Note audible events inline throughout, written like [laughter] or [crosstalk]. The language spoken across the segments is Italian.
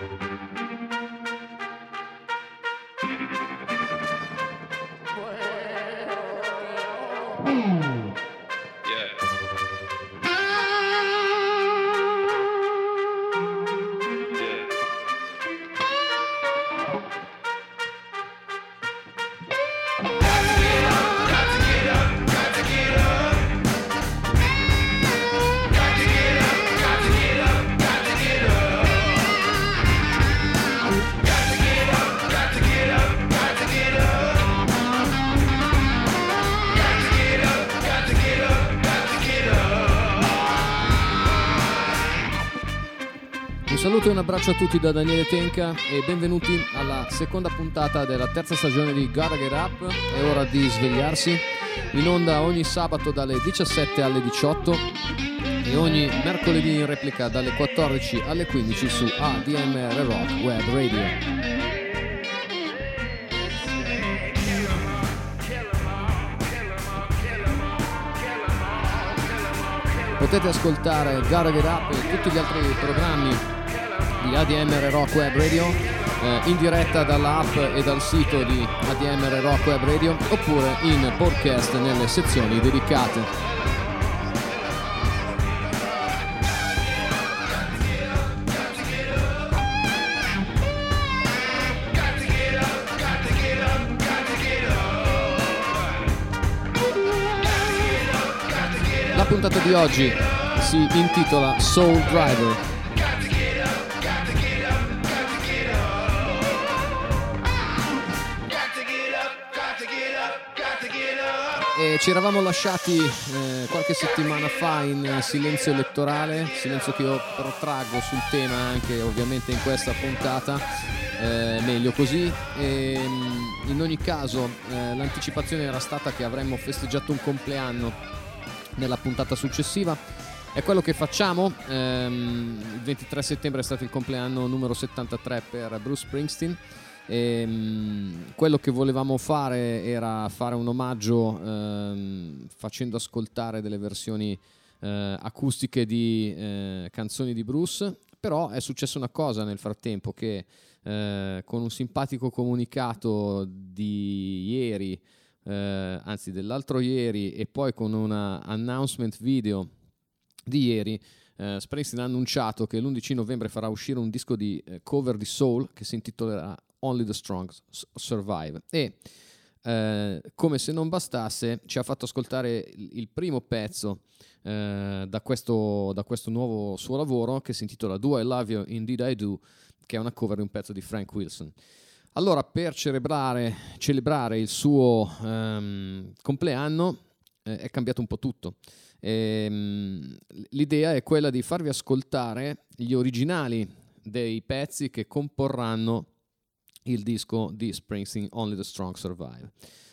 Música abbraccio a tutti da Daniele Tenca e benvenuti alla seconda puntata della terza stagione di Gotta Get Up. È ora di svegliarsi. In onda ogni sabato dalle 17 alle 18 e ogni mercoledì in replica dalle 14 alle 15 su ADMR Rock Web Radio. Potete ascoltare Gotta Get Up e tutti gli altri programmi di ADMR Rock Web Radio eh, in diretta dalla app e dal sito di ADMR Rock Web Radio oppure in podcast nelle sezioni dedicate. La puntata di oggi si intitola Soul Driver Ci eravamo lasciati eh, qualche settimana fa in silenzio elettorale, silenzio che io protraggo sul tema anche ovviamente in questa puntata, eh, meglio così. E, mm, in ogni caso eh, l'anticipazione era stata che avremmo festeggiato un compleanno nella puntata successiva. È quello che facciamo, ehm, il 23 settembre è stato il compleanno numero 73 per Bruce Springsteen e, ehm, quello che volevamo fare era fare un omaggio ehm, facendo ascoltare delle versioni eh, acustiche di eh, canzoni di Bruce, però è successa una cosa nel frattempo che eh, con un simpatico comunicato di ieri, eh, anzi dell'altro ieri e poi con una announcement video di ieri, Uh, Springsteen ha annunciato che l'11 novembre farà uscire un disco di uh, cover di soul che si intitolerà Only the Strong Survive. E eh, come se non bastasse, ci ha fatto ascoltare il, primo pezzo eh, da, questo, da, questo, nuovo suo lavoro che si intitola Do I Love You Indeed I Do, che è una cover di un pezzo di Frank Wilson. Allora, per celebrare, celebrare il suo um, compleanno eh, è cambiato un po' tutto. E, um, l'idea è quella di farvi ascoltare gli originali dei pezzi che comporranno il disco di Springsteen Only the Strong Survive.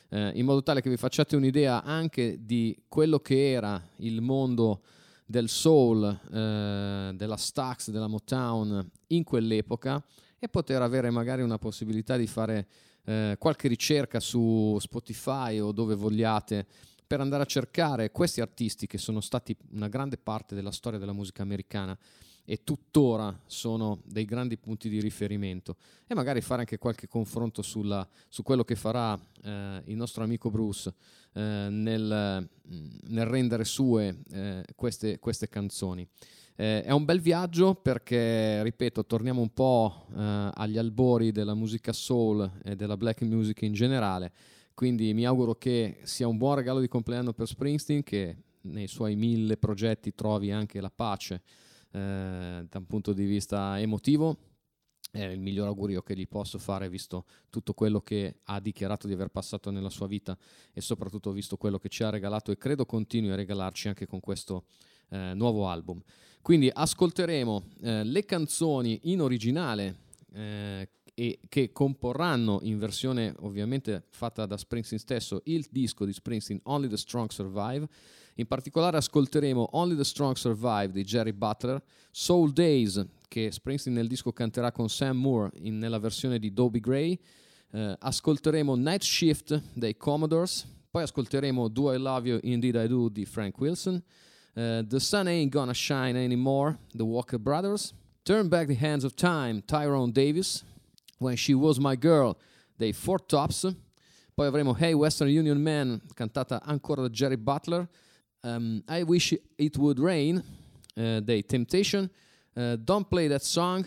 Eh, in modo tale che vi facciate un'idea anche di quello che era il mondo del soul, eh, della Stax, della Motown in quell'epoca e poter avere magari una possibilità di fare eh, qualche ricerca su Spotify o dove vogliate per andare a cercare questi artisti che sono stati una grande parte della storia della musica americana e tuttora sono dei grandi punti di riferimento e magari fare anche qualche confronto sulla, su quello che farà eh, il nostro amico Bruce eh, nel, mm, nel, rendere sue eh, queste, queste, canzoni. Eh, è un bel viaggio perché, ripeto, torniamo un po' eh, agli albori della musica soul e della black music in generale, quindi mi auguro che sia un buon regalo di compleanno per Springsteen che nei suoi mille progetti trovi anche la pace eh, da un punto di vista emotivo è il miglior augurio che gli posso fare visto tutto quello che ha dichiarato di aver passato nella sua vita e soprattutto visto quello che ci ha regalato e credo continui a regalarci anche con questo eh, nuovo album. Quindi ascolteremo eh, le canzoni in originale eh, e che comporranno in versione ovviamente fatta da Springsteen stesso il disco di Springsteen Only the Strong Survive in particolare ascolteremo Only the Strong Survive di Jerry Butler, Soul Days che Springsteen nel disco canterà con Sam Moore in, nella versione di Dobie Gray, eh, ascolteremo Night Shift dei Commodores, poi ascolteremo Do I Love You Indeed I Do di Frank Wilson, uh, The Sun Ain't Gonna Shine Anymore, The Walker Brothers, Turn Back the Hands of Time, Tyrone Davis, When She Was My Girl, dei Four Tops, poi avremo Hey Western Union Man, cantata ancora da Jerry Butler, um, I Wish It Would Rain, uh, dei Temptation, uh, Don't Play That Song,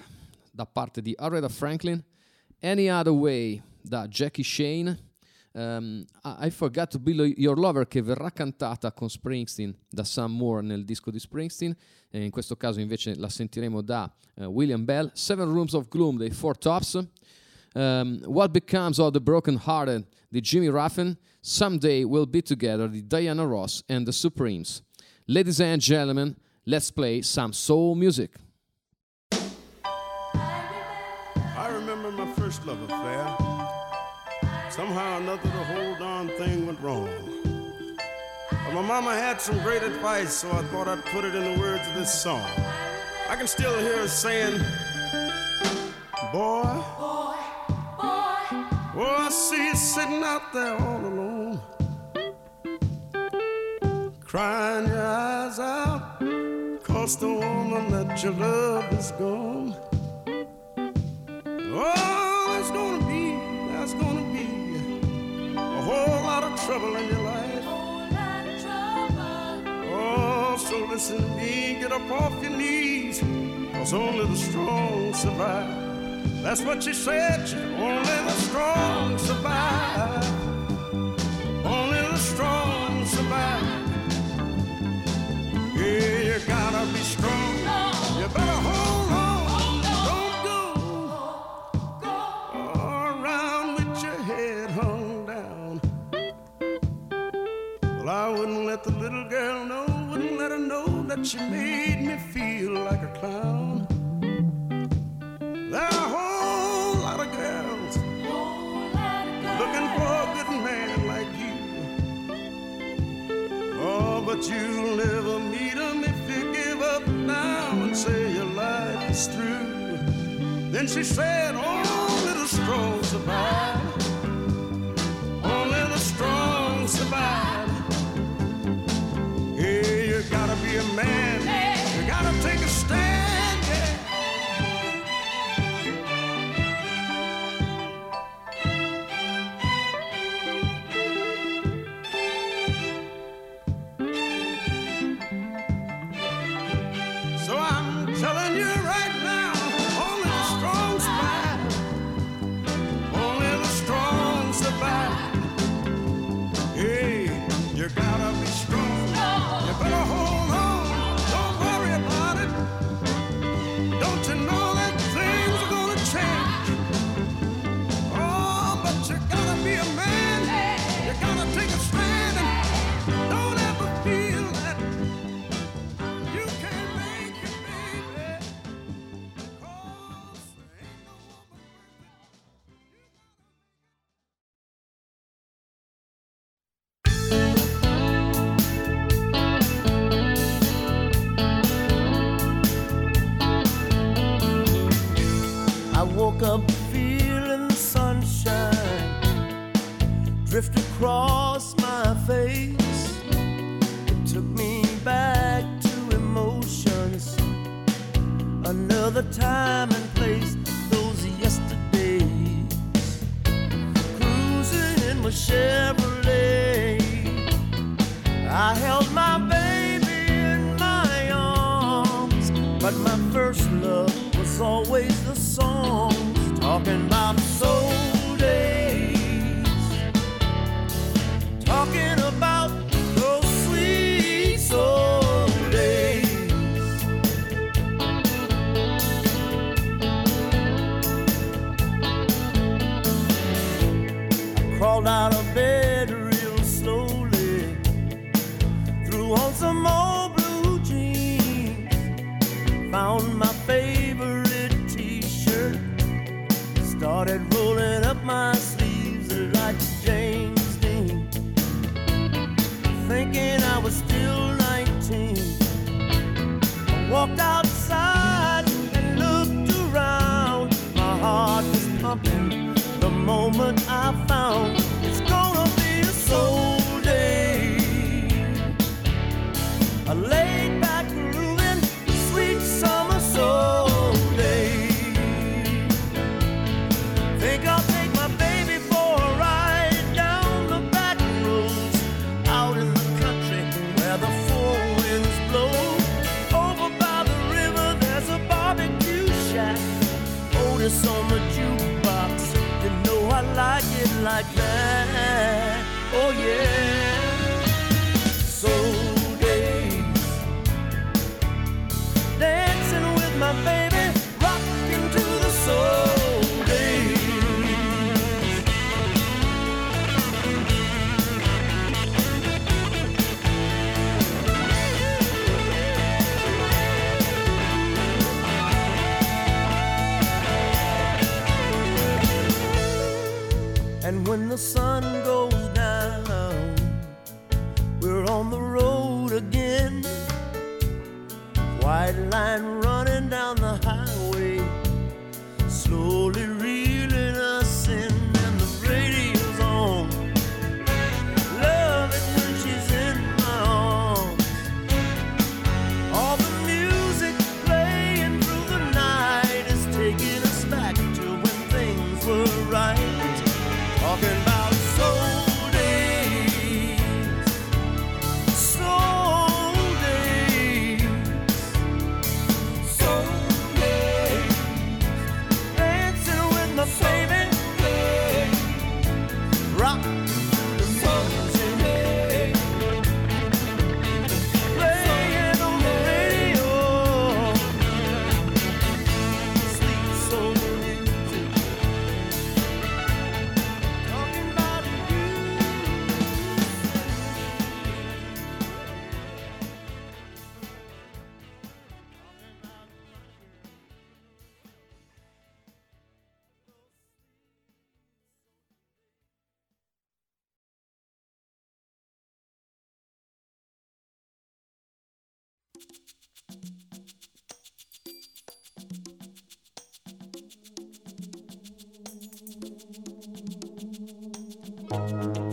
da parte di Aretha Franklin, Any Other Way, da Jackie Shane, um, I Forgot to Be Your Lover che verrà cantata con Springsteen da Sam Moore nel disco di Springsteen. In questo caso invece la sentiremo da uh, William Bell. Seven Rooms of Gloom dei Four Tops. Um, What Becomes of the Broken Hearted di Jimmy Ruffin Someday We'll Be Together the Diana Ross and the Supremes Ladies and gentlemen, let's play some soul music I remember my first love affair Somehow or another, the whole darn thing went wrong. But my mama had some great advice, so I thought I'd put it in the words of this song. I can still hear her saying, Boy, boy, boy. Oh, I see you sitting out there all alone, crying your eyes out, cause the woman that you love is gone. Oh, there's gonna be, there's gonna be a whole lot of trouble in your life. Oh, so listen to me, get up off your knees, cause only the strong survive. That's what she said, only the strong survive. Only the strong you gotta be strong. You better hold on. Don't go around with your head hung down. Well, I wouldn't let the little girl know, wouldn't let her know that she made me feel like a clown. There are a whole lot of girls, looking for a good man like you. Oh, but you'll Then she said, Oh, little strong survive. Música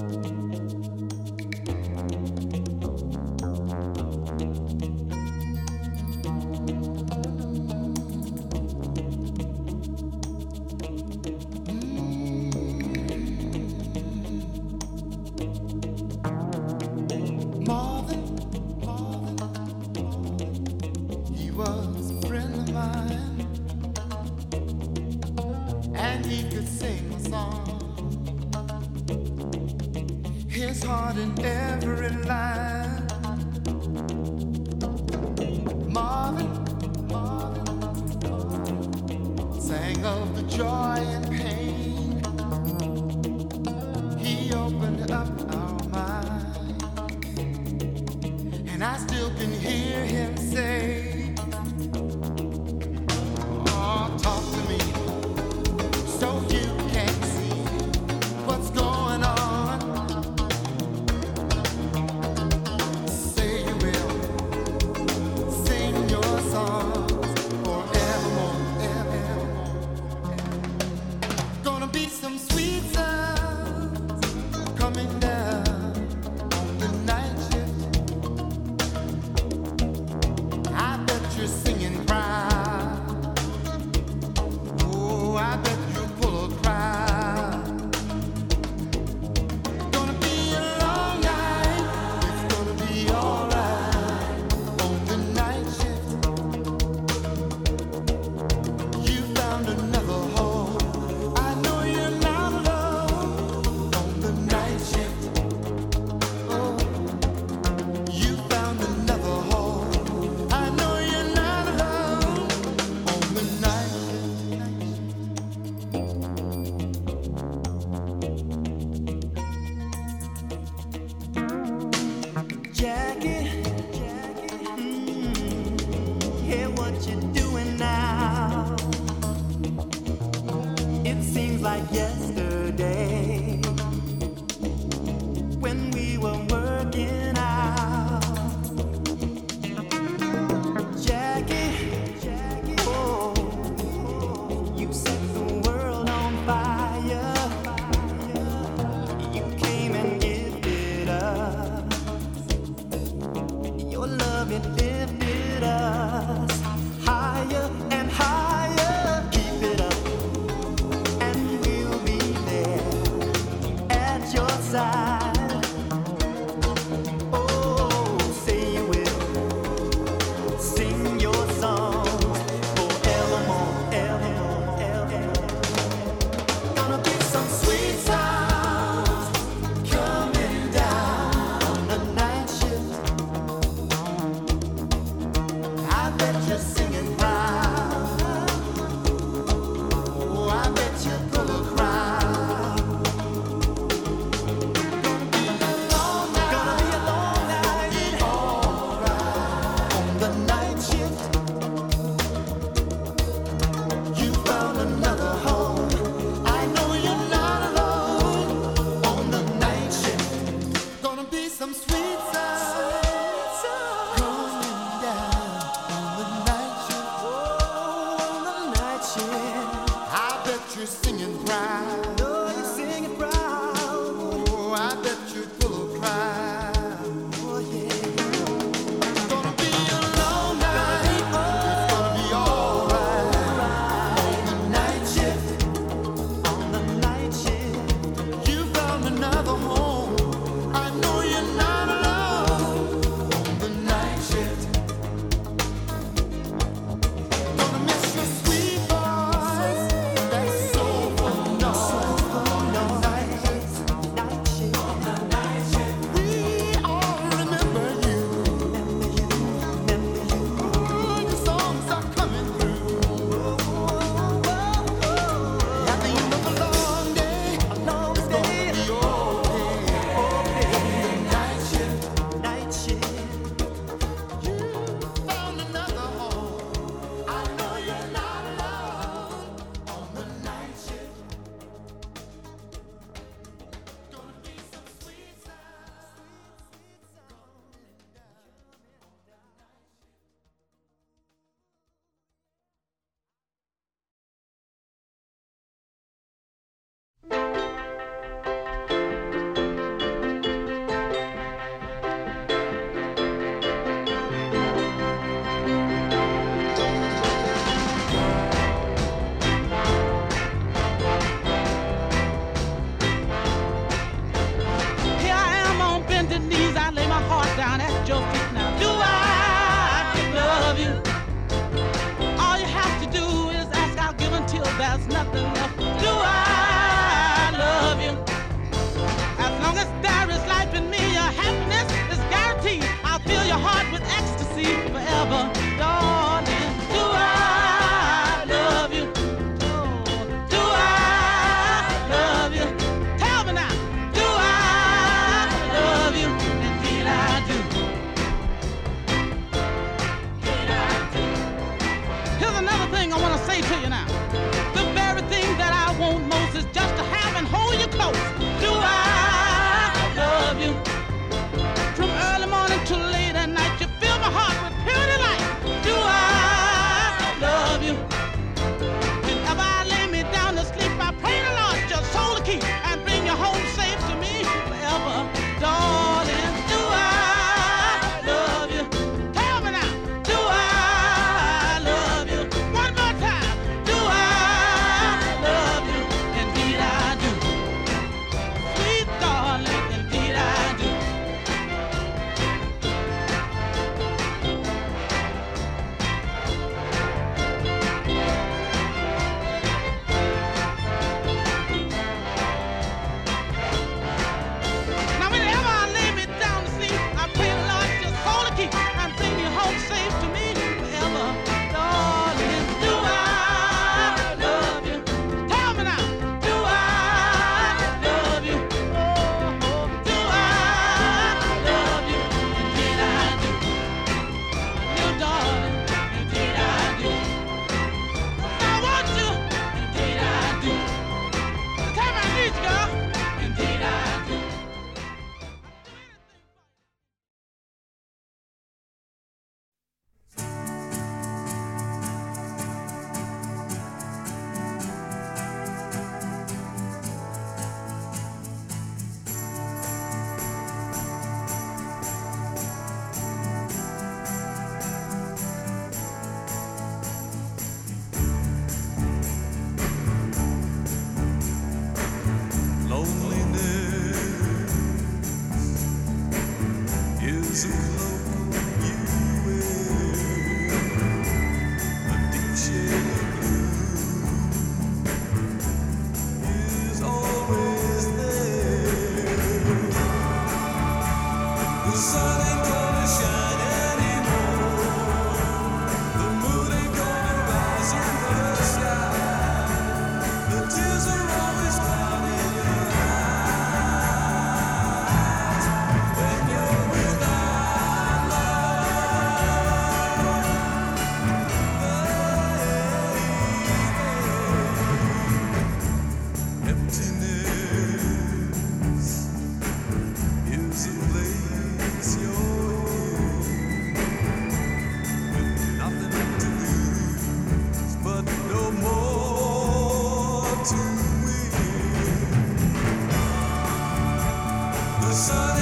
sun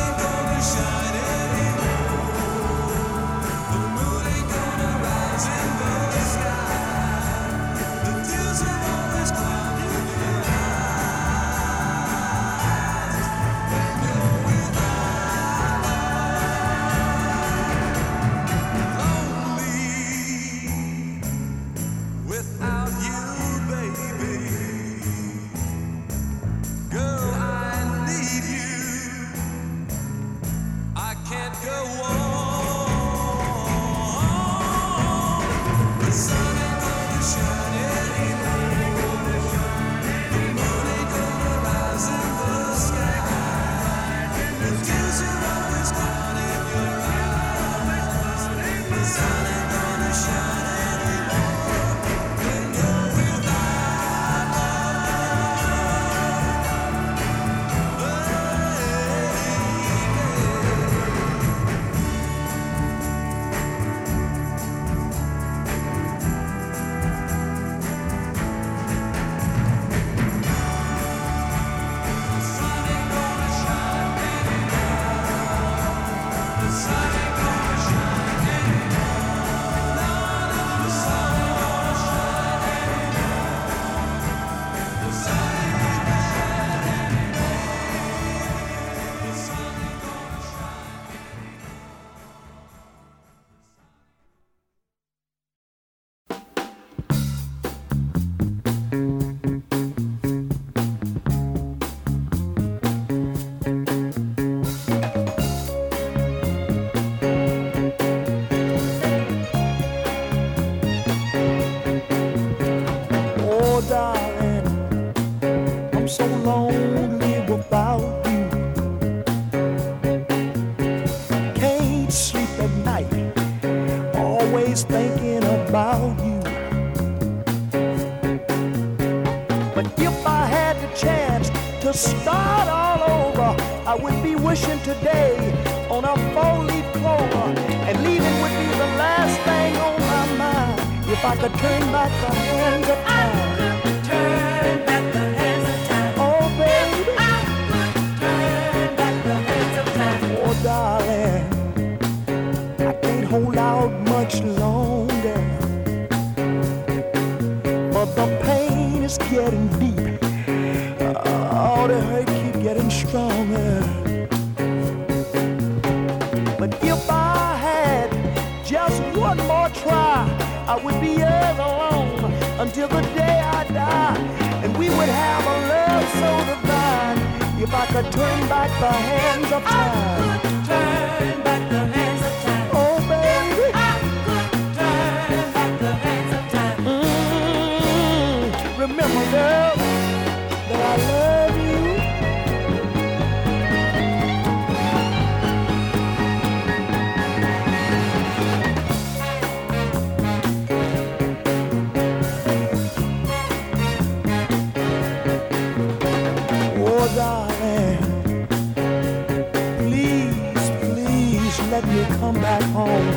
let me come back home.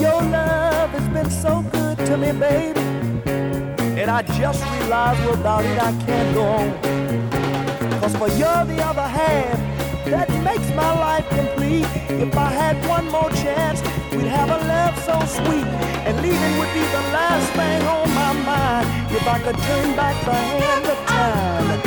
Your love has been so good to me, baby. And I just realized without it I can't go on. Cause for you're the other half that makes my life complete. If I had one more chance, we'd have a love so sweet. And leaving would be the last thing on my mind. If I could turn back the hand of time.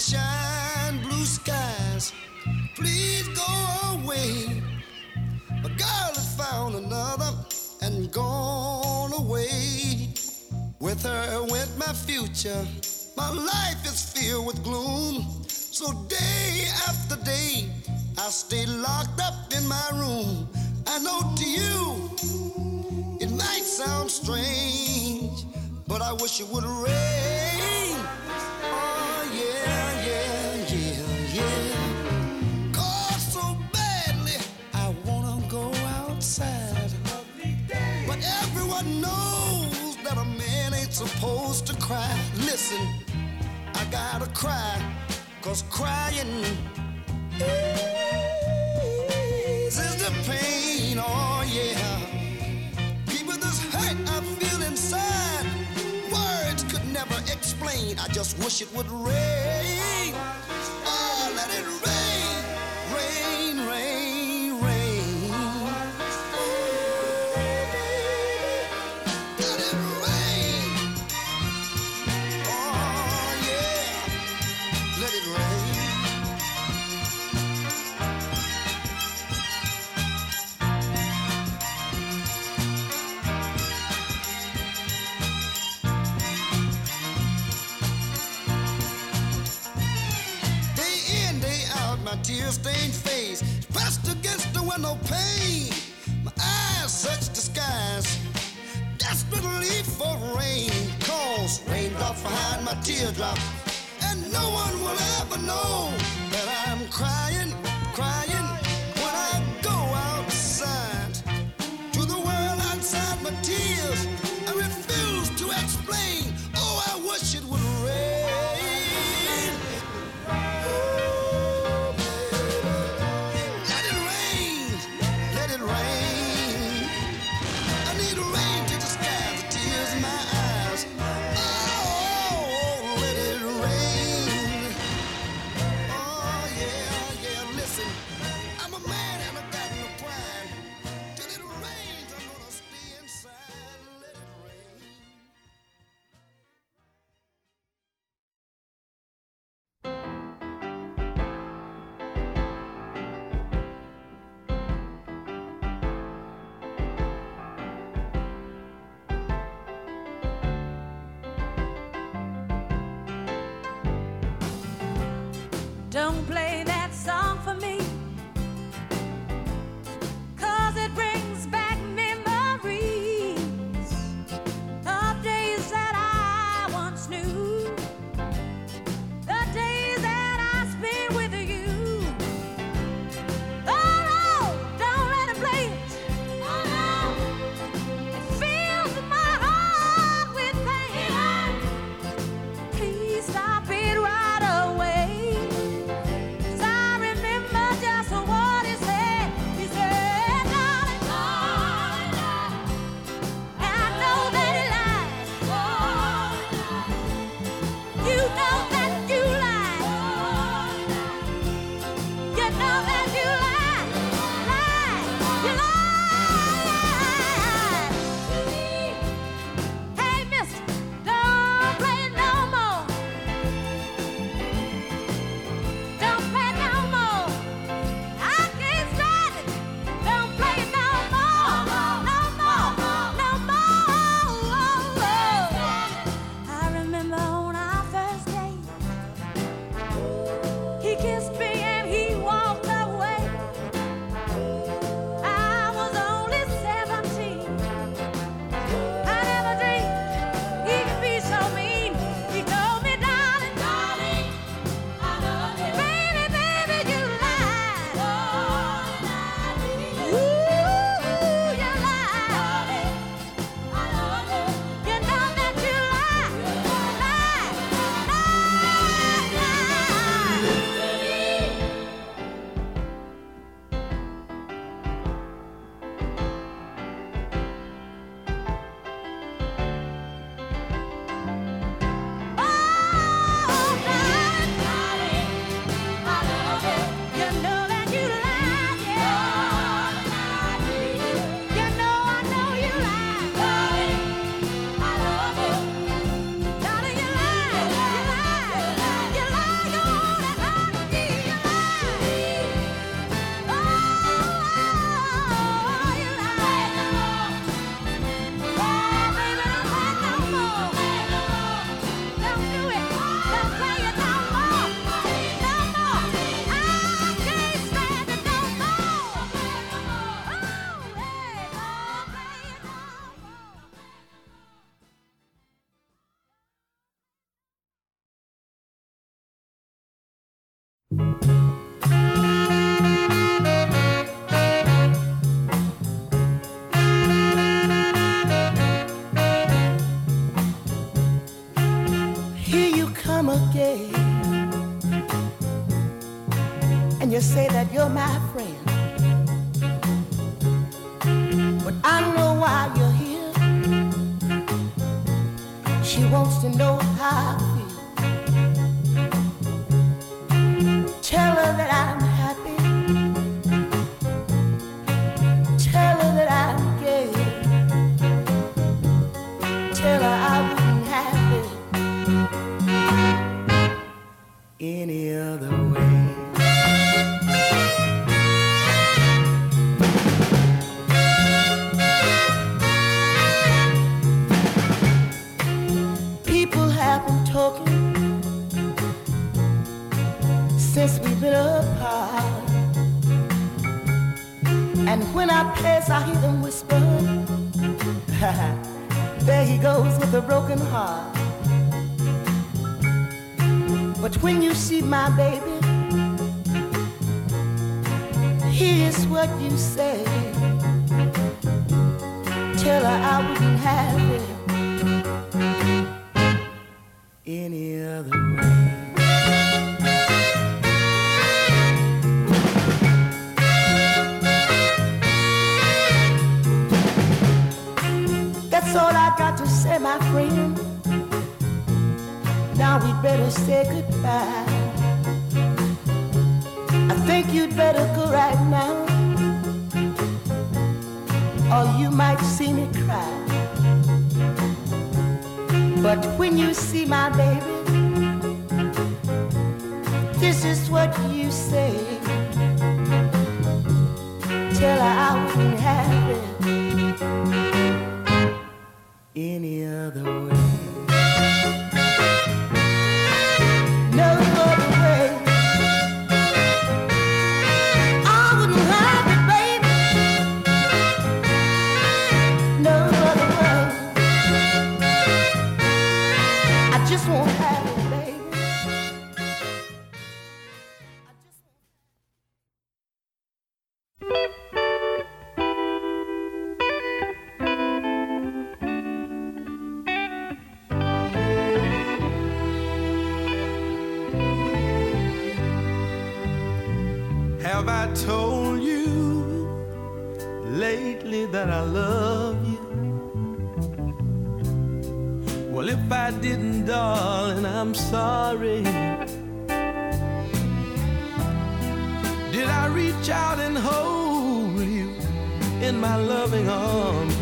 sunshine, blue skies. Please go away. My girl has found another and gone away. With her went my future. My life is filled with gloom. So day after day, I stay locked up in my room. I know to you, it might sound strange, but I wish it would rain. supposed to cry. Listen, I gotta cry, cause crying is the pain, oh yeah. People, this hurt I feel inside, words could never explain. I just wish it would rain. Oh, let it rain. Teardrops. And no one will ever know when I pass, I hear them whisper, [laughs] There he goes with a broken heart. But when you see my baby, here's what you say. Tell her I wouldn't have it any other way. Now we better say goodbye. I think you'd better go right now, or you might see me cry. But when you see my baby, this is what you say. Tell her I wouldn't it any other way. Lately that I love you? Well, if I didn't, darling, I'm sorry. Did I reach out and hold you in my loving arms?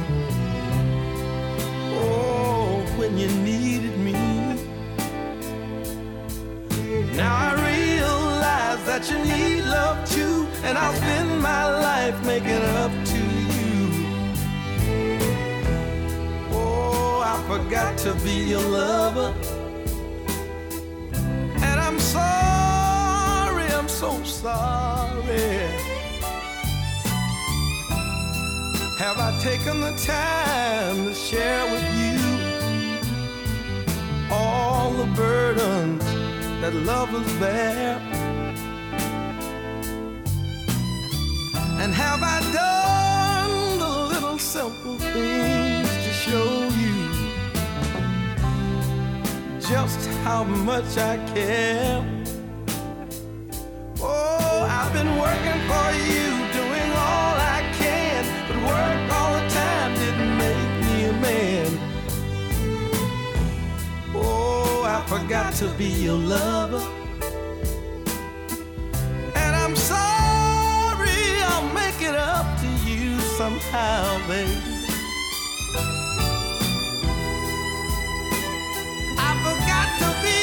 Oh, when you needed me. Now I realize that you need love too, and I'll spend my life making up forgot to be your lover. And I'm sorry, I'm so sorry. Have I taken the time to share with you all the burdens that lovers bear? And have I done just how much I care? Oh, I've been working for you, doing all I can, but work all the time didn't make me a man. Oh, I forgot to be your lover. And I'm sorry, I'll make it up to you somehow, baby. To be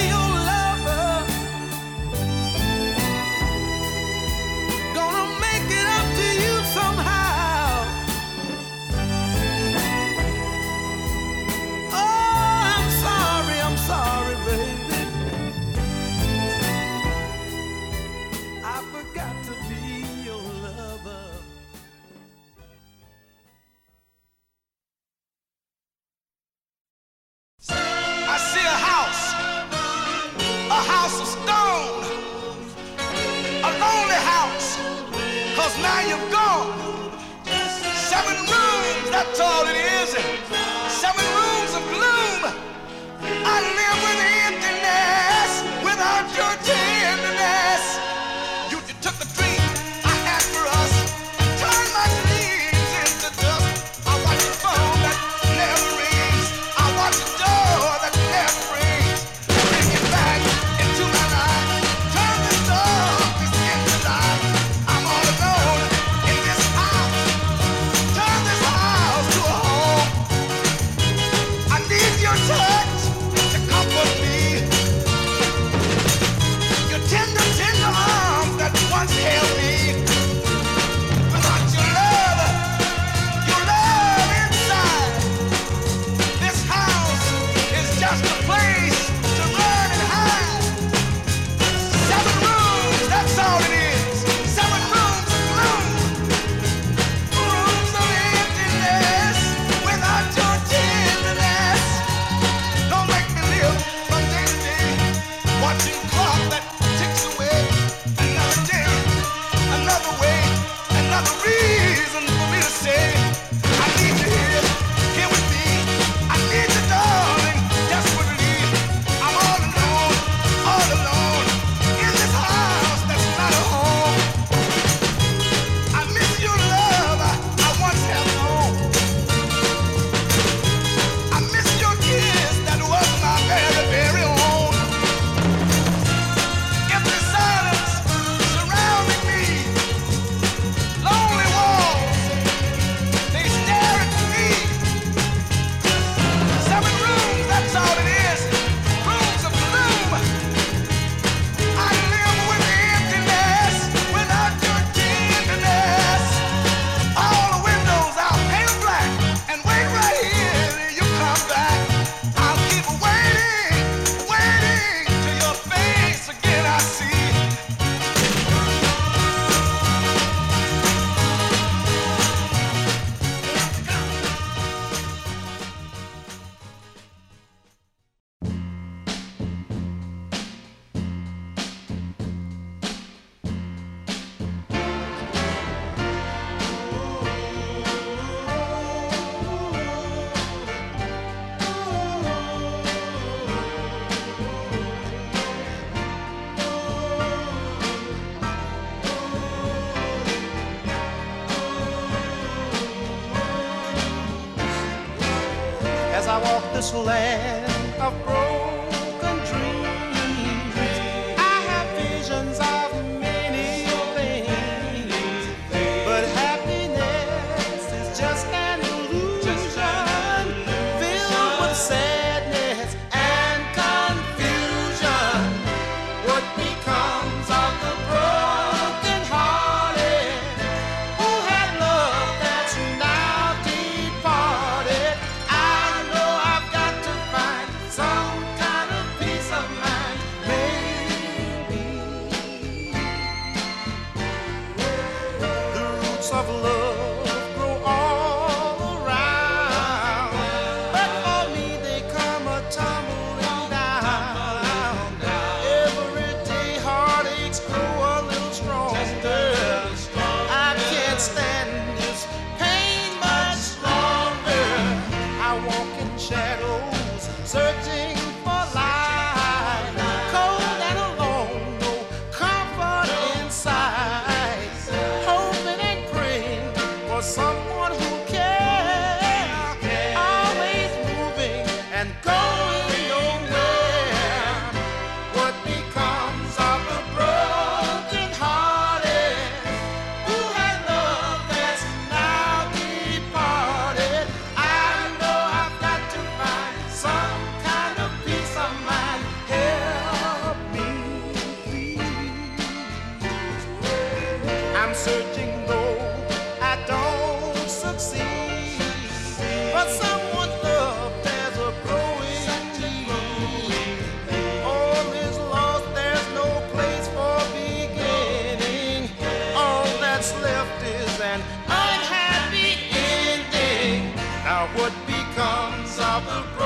comes of the ground.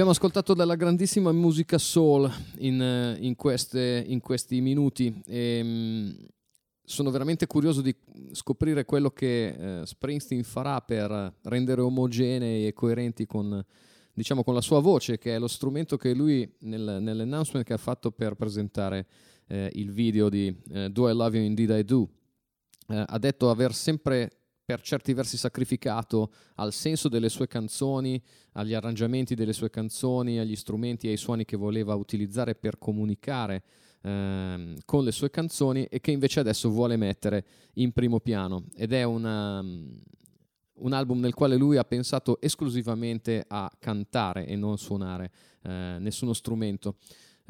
Abbiamo ascoltato della grandissima musica soul in, eh, in queste- in questi minuti. E mm, sono veramente curioso di scoprire quello che eh, Springsteen farà per rendere omogenei e coerenti con, diciamo, con la sua voce, che è lo strumento che lui nel- nell'announcement che ha fatto per presentare eh, il video di eh, Do I Love You Indeed I Do, eh, ha detto aver sempre per certi versi sacrificato al senso delle sue canzoni, agli arrangiamenti delle sue canzoni, agli strumenti e ai suoni che voleva utilizzare per comunicare ehm, con le sue canzoni e che invece adesso vuole mettere in primo piano. Ed è una, un album nel quale lui ha pensato esclusivamente a cantare e non suonare eh, nessuno strumento.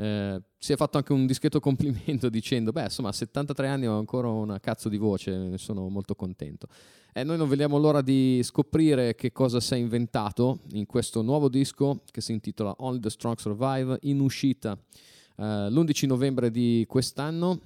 Eh, si è fatto anche un discreto [laughs] complimento dicendo: Beh, insomma, a 73 anni ho ancora una cazzo di voce, ne sono molto contento. E noi non vediamo l'ora di scoprire che cosa si è inventato in questo nuovo disco che si intitola Only the Strong Survive, in uscita eh, l'11 novembre di quest'anno.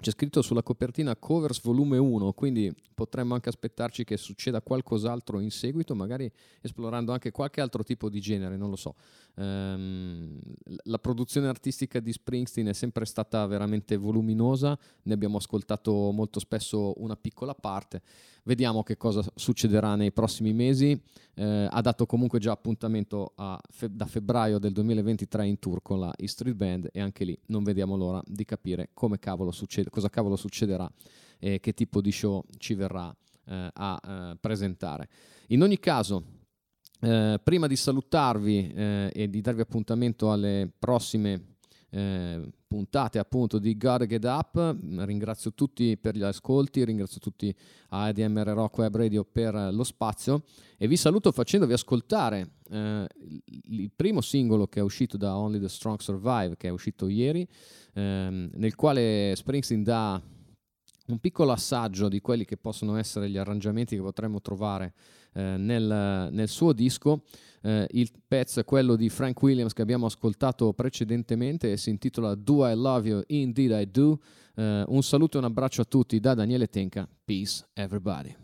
C'è scritto sulla copertina Covers volume 1, quindi potremmo anche aspettarci che succeda qualcos'altro in seguito, magari esplorando anche qualche altro tipo di genere, non lo so. Ehm, la produzione artistica di Springsteen è sempre stata veramente voluminosa, ne abbiamo ascoltato molto spesso una piccola parte. Vediamo che cosa succederà nei prossimi mesi. Eh, ha dato comunque già appuntamento fe- da febbraio del 2023 in tour con la E Street Band e anche lì non vediamo l'ora di capire cavolo succede, cosa cavolo succederà e che tipo di show ci verrà eh, a eh, presentare. In ogni caso, eh, prima di salutarvi eh, e di darvi appuntamento alle prossime eh, puntate appunto di Gotta Get Up, mh, ringrazio tutti per gli ascolti, ringrazio tutti a ADMR Rock Web Radio per lo spazio e vi saluto facendovi ascoltare eh, il primo singolo che è uscito da Only the Strong Survive, che è uscito ieri, ehm, nel quale Springsteen dà un piccolo assaggio di quelli che possono essere gli arrangiamenti che potremmo trovare eh, nel, nel suo disco. Eh, il pezzo è quello di Frank Williams che abbiamo ascoltato precedentemente e si intitola Do I Love You? Indeed I Do. Eh, un saluto e un abbraccio a tutti da Daniele Tenca. Peace everybody.